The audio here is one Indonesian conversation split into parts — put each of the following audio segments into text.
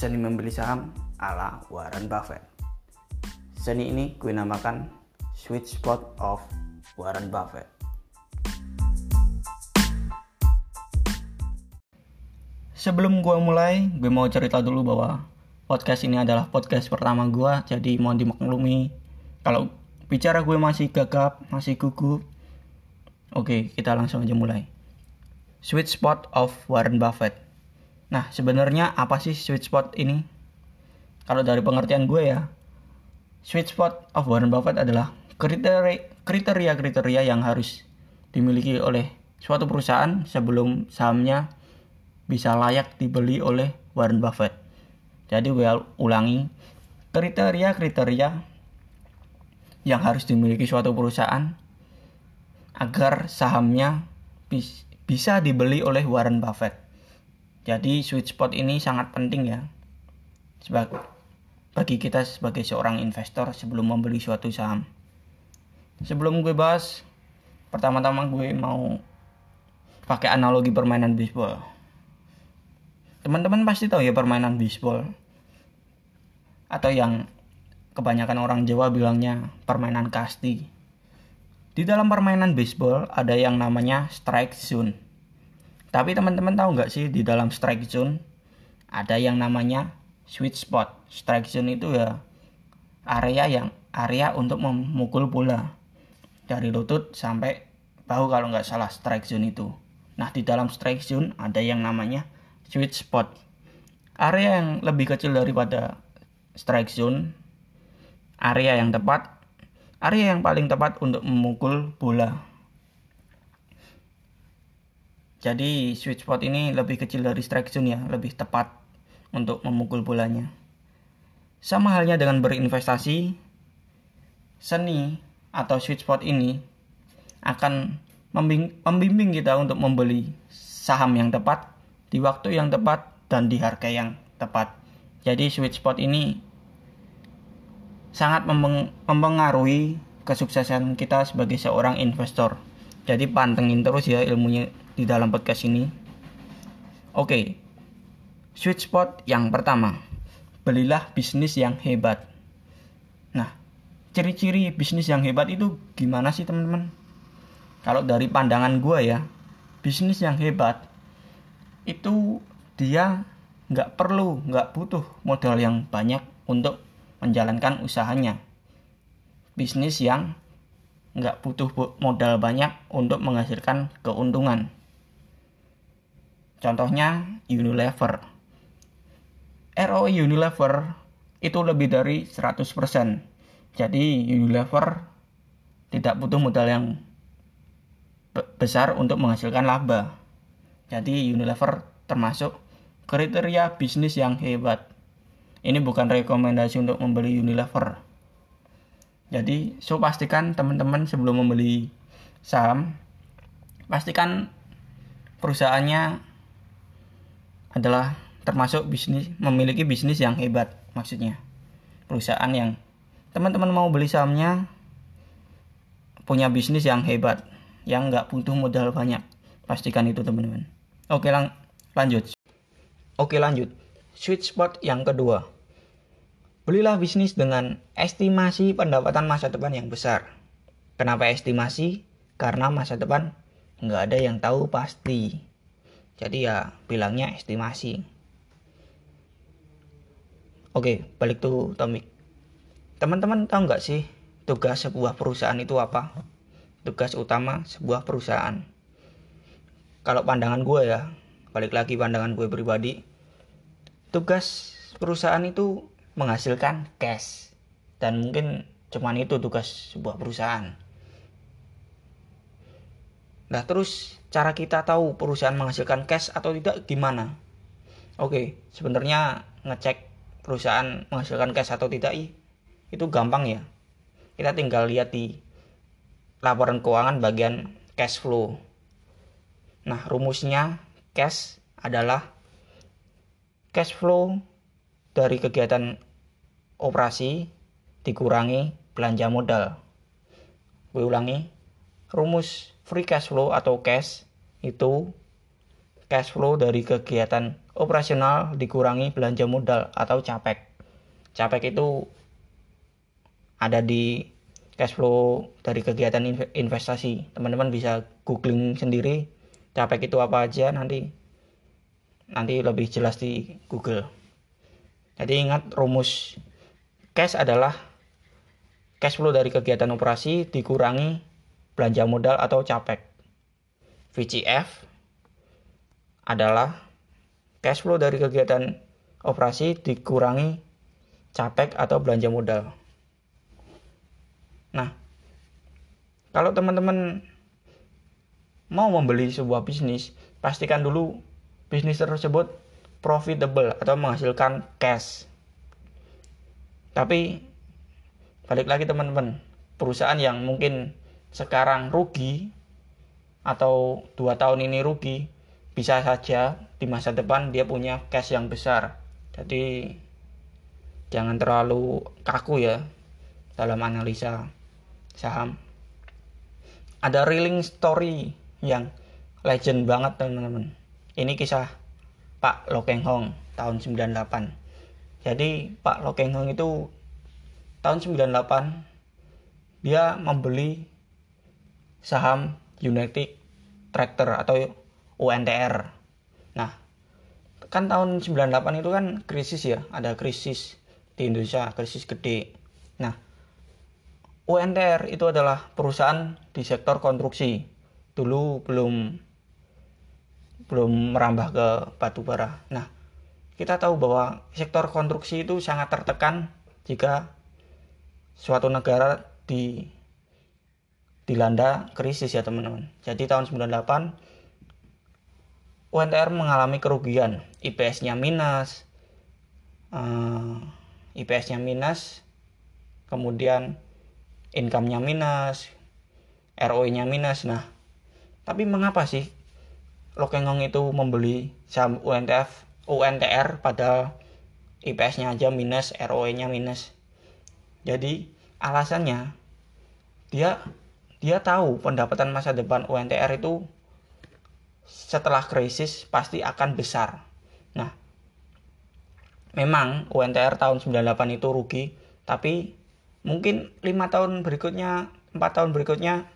Seni membeli saham ala Warren Buffett. Seni ini gue namakan Sweet Spot of Warren Buffett. Sebelum gue mulai, gue mau cerita dulu bahwa podcast ini adalah podcast pertama gue, jadi mohon dimaklumi kalau bicara gue masih gagap, masih gugup. Oke, kita langsung aja mulai. Sweet Spot of Warren Buffett. Nah, sebenarnya apa sih sweet spot ini? Kalau dari pengertian gue ya, sweet spot of Warren Buffett adalah kriteria-kriteria yang harus dimiliki oleh suatu perusahaan sebelum sahamnya bisa layak dibeli oleh Warren Buffett. Jadi gue ulangi, kriteria-kriteria yang harus dimiliki suatu perusahaan agar sahamnya bisa dibeli oleh Warren Buffett. Jadi sweet spot ini sangat penting ya. Sebagai bagi kita sebagai seorang investor sebelum membeli suatu saham. Sebelum gue bahas, pertama-tama gue mau pakai analogi permainan baseball. Teman-teman pasti tahu ya permainan baseball. Atau yang kebanyakan orang Jawa bilangnya permainan kasti. Di dalam permainan baseball ada yang namanya strike zone. Tapi teman-teman tahu nggak sih di dalam strike zone ada yang namanya sweet spot. Strike zone itu ya area yang area untuk memukul bola dari lutut sampai bahu kalau nggak salah strike zone itu. Nah di dalam strike zone ada yang namanya sweet spot. Area yang lebih kecil daripada strike zone, area yang tepat, area yang paling tepat untuk memukul bola. Jadi sweet spot ini lebih kecil dari strike zone ya, lebih tepat untuk memukul bolanya. Sama halnya dengan berinvestasi, seni atau sweet spot ini akan membimbing kita untuk membeli saham yang tepat di waktu yang tepat dan di harga yang tepat. Jadi sweet spot ini sangat mempengaruhi kesuksesan kita sebagai seorang investor. Jadi pantengin terus ya ilmunya di dalam podcast ini. Oke. Sweet spot yang pertama. Belilah bisnis yang hebat. Nah, ciri-ciri bisnis yang hebat itu gimana sih teman-teman? Kalau dari pandangan gue ya, bisnis yang hebat itu dia nggak perlu nggak butuh modal yang banyak untuk menjalankan usahanya bisnis yang nggak butuh modal banyak untuk menghasilkan keuntungan contohnya Unilever ROI Unilever itu lebih dari 100% jadi Unilever tidak butuh modal yang besar untuk menghasilkan laba jadi Unilever termasuk kriteria bisnis yang hebat. Ini bukan rekomendasi untuk membeli Unilever. Jadi, so pastikan teman-teman sebelum membeli saham, pastikan perusahaannya adalah termasuk bisnis memiliki bisnis yang hebat maksudnya. Perusahaan yang teman-teman mau beli sahamnya punya bisnis yang hebat, yang nggak butuh modal banyak. Pastikan itu teman-teman. Oke lang lanjut. Oke lanjut. Sweet spot yang kedua. Belilah bisnis dengan estimasi pendapatan masa depan yang besar. Kenapa estimasi? Karena masa depan nggak ada yang tahu pasti. Jadi ya bilangnya estimasi. Oke, balik tuh Tomik. Teman-teman tahu nggak sih tugas sebuah perusahaan itu apa? Tugas utama sebuah perusahaan kalau pandangan gue ya balik lagi pandangan gue pribadi tugas perusahaan itu menghasilkan cash dan mungkin cuman itu tugas sebuah perusahaan nah terus cara kita tahu perusahaan menghasilkan cash atau tidak gimana? Oke sebenarnya ngecek perusahaan menghasilkan cash atau tidak itu gampang ya. Kita tinggal lihat di laporan keuangan bagian cash flow. Nah, rumusnya cash adalah cash flow dari kegiatan operasi dikurangi belanja modal. Gue ulangi, rumus free cash flow atau cash itu cash flow dari kegiatan operasional dikurangi belanja modal atau CAPEX. CAPEX itu ada di cash flow dari kegiatan investasi. Teman-teman bisa googling sendiri CAPEX itu apa aja nanti nanti lebih jelas di Google. Jadi ingat rumus cash adalah cash flow dari kegiatan operasi dikurangi belanja modal atau CAPEX. VCF adalah cash flow dari kegiatan operasi dikurangi capek atau belanja modal. Nah, kalau teman-teman mau membeli sebuah bisnis, pastikan dulu bisnis tersebut profitable atau menghasilkan cash. Tapi balik lagi teman-teman, perusahaan yang mungkin sekarang rugi atau dua tahun ini rugi, bisa saja di masa depan dia punya cash yang besar. Jadi jangan terlalu kaku ya dalam analisa saham. Ada reeling story yang legend banget teman-teman. Ini kisah Pak Lokeng Hong tahun 98. Jadi Pak Lokeng Hong itu tahun 98 dia membeli saham United Tractor atau UNTR. Nah, kan tahun 98 itu kan krisis ya, ada krisis di Indonesia, krisis gede. Nah, UNTR itu adalah perusahaan di sektor konstruksi. Dulu belum belum merambah ke batu bara. Nah, kita tahu bahwa sektor konstruksi itu sangat tertekan jika suatu negara di dilanda krisis ya teman-teman. Jadi tahun 98 UNTR mengalami kerugian, IPS-nya minus, uh, eh, IPS-nya minus, kemudian income-nya minus, ROE-nya minus. Nah, tapi mengapa sih Lokengong itu membeli saham UNTF, UNTR pada IPS-nya aja minus, ROE-nya minus. Jadi alasannya dia dia tahu pendapatan masa depan UNTR itu setelah krisis pasti akan besar. Nah, memang UNTR tahun 98 itu rugi, tapi mungkin lima tahun berikutnya, empat tahun berikutnya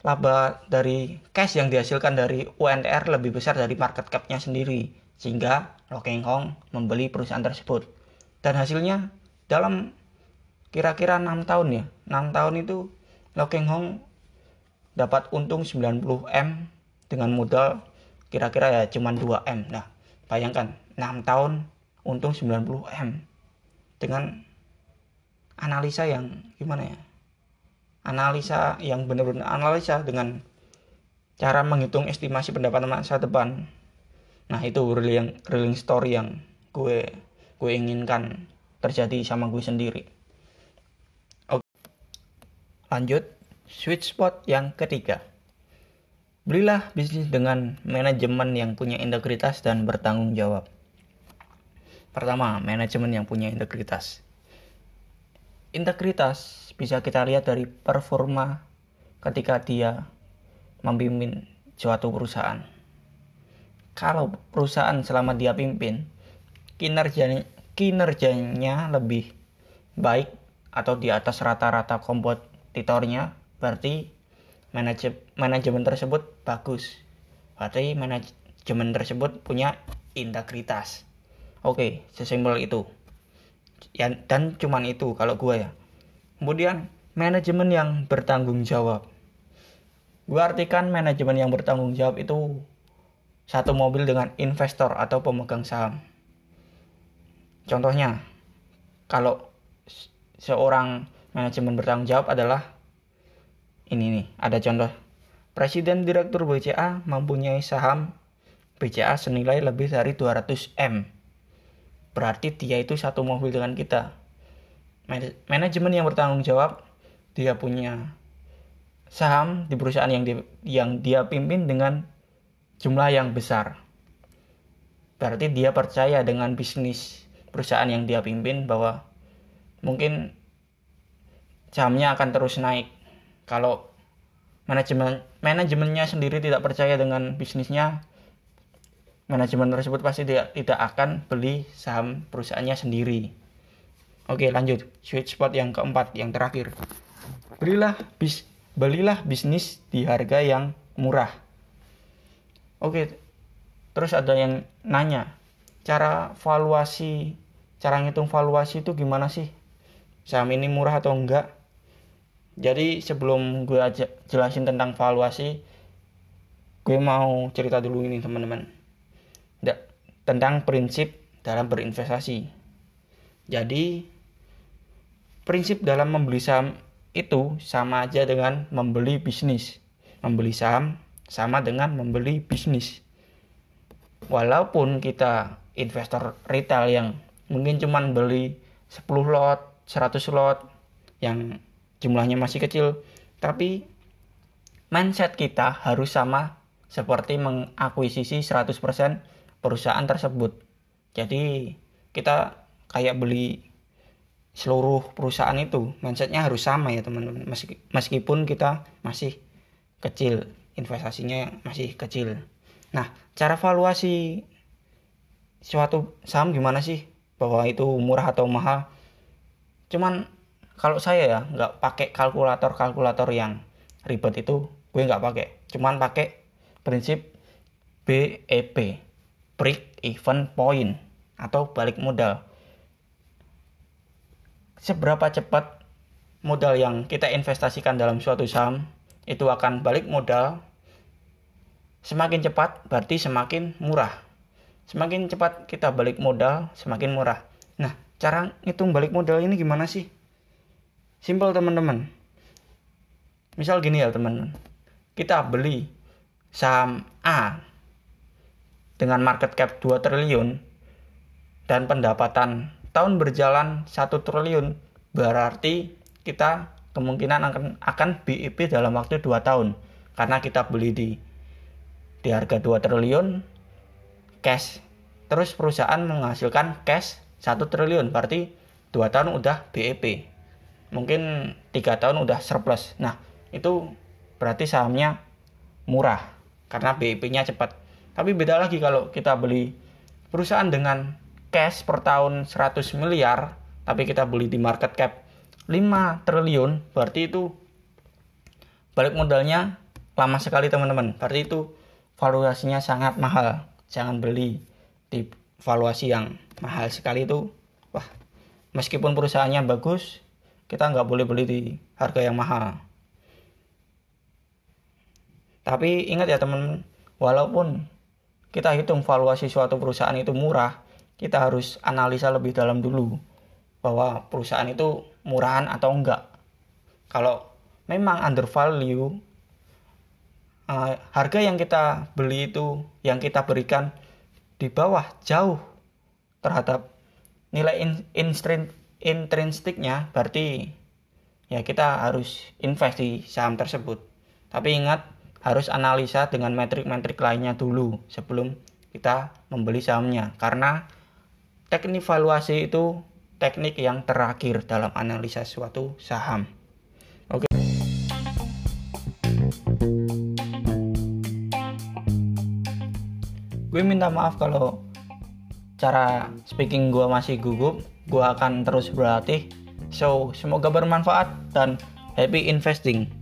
laba dari cash yang dihasilkan dari UNTR lebih besar dari market cap-nya sendiri sehingga Lokeng Hong membeli perusahaan tersebut dan hasilnya dalam kira-kira enam tahun ya enam tahun itu Lokeng Hong dapat untung 90 M dengan modal kira-kira ya cuma 2M. Nah, bayangkan 6 tahun untung 90M dengan analisa yang gimana ya? Analisa yang benar-benar analisa dengan cara menghitung estimasi pendapatan masa depan. Nah, itu real real story yang gue gue inginkan terjadi sama gue sendiri. Lanjut, sweet spot yang ketiga. Belilah bisnis dengan manajemen yang punya integritas dan bertanggung jawab. Pertama, manajemen yang punya integritas. Integritas bisa kita lihat dari performa ketika dia memimpin suatu perusahaan. Kalau perusahaan selama dia pimpin, kinerjanya, kinerjanya lebih baik atau di atas rata-rata kompetitornya, berarti manajemen manajemen tersebut bagus. Berarti manajemen tersebut punya integritas. Oke, sesimpel itu. Ya, dan cuman itu kalau gue ya. Kemudian manajemen yang bertanggung jawab. Gue artikan manajemen yang bertanggung jawab itu satu mobil dengan investor atau pemegang saham. Contohnya, kalau seorang manajemen bertanggung jawab adalah ini nih. Ada contoh. Presiden Direktur BCA mempunyai saham BCA senilai lebih dari 200 M. Berarti dia itu satu mobil dengan kita. Manajemen yang bertanggung jawab dia punya saham di perusahaan yang di, yang dia pimpin dengan jumlah yang besar. Berarti dia percaya dengan bisnis perusahaan yang dia pimpin bahwa mungkin sahamnya akan terus naik kalau manajemen manajemennya sendiri tidak percaya dengan bisnisnya manajemen tersebut pasti tidak, tidak akan beli saham perusahaannya sendiri. Oke, lanjut. Sweet spot yang keempat, yang terakhir. Belilah bis belilah bisnis di harga yang murah. Oke. Terus ada yang nanya, cara valuasi, cara ngitung valuasi itu gimana sih? Saham ini murah atau enggak? Jadi sebelum gue jelasin tentang valuasi, gue mau cerita dulu ini teman-teman tentang prinsip dalam berinvestasi. Jadi, prinsip dalam membeli saham itu sama aja dengan membeli bisnis. Membeli saham sama dengan membeli bisnis. Walaupun kita investor retail yang mungkin cuma beli 10 lot, 100 lot yang jumlahnya masih kecil, tapi mindset kita harus sama seperti mengakuisisi 100% perusahaan tersebut. Jadi kita kayak beli seluruh perusahaan itu mindsetnya harus sama ya teman-teman. Meskipun kita masih kecil investasinya masih kecil. Nah cara valuasi suatu saham gimana sih? Bahwa itu murah atau mahal? Cuman kalau saya ya nggak pakai kalkulator kalkulator yang ribet itu gue nggak pakai cuman pakai prinsip BEP break even point atau balik modal. Seberapa cepat modal yang kita investasikan dalam suatu saham itu akan balik modal semakin cepat berarti semakin murah. Semakin cepat kita balik modal, semakin murah. Nah, cara ngitung balik modal ini gimana sih? Simpel teman-teman. Misal gini ya teman-teman. Kita beli saham A dengan market cap 2 triliun dan pendapatan tahun berjalan 1 triliun berarti kita kemungkinan akan akan BIP dalam waktu 2 tahun karena kita beli di di harga 2 triliun cash terus perusahaan menghasilkan cash 1 triliun berarti 2 tahun udah BIP mungkin 3 tahun udah surplus nah itu berarti sahamnya murah karena BIP-nya cepat tapi beda lagi kalau kita beli perusahaan dengan cash per tahun 100 miliar, tapi kita beli di market cap 5 triliun, berarti itu balik modalnya lama sekali teman-teman. Berarti itu valuasinya sangat mahal. Jangan beli di valuasi yang mahal sekali itu. Wah, meskipun perusahaannya bagus, kita nggak boleh beli di harga yang mahal. Tapi ingat ya teman, walaupun kita hitung valuasi suatu perusahaan itu murah, kita harus analisa lebih dalam dulu bahwa perusahaan itu murahan atau enggak. Kalau memang undervalue, uh, harga yang kita beli itu, yang kita berikan di bawah jauh terhadap nilai in, intrinstiknya, berarti ya kita harus invest di saham tersebut. Tapi ingat, harus analisa dengan metrik-metrik lainnya dulu sebelum kita membeli sahamnya karena teknik valuasi itu teknik yang terakhir dalam analisa suatu saham. Oke. Gue minta maaf kalau cara speaking gue masih gugup. Gue akan terus berlatih. So, semoga bermanfaat dan happy investing.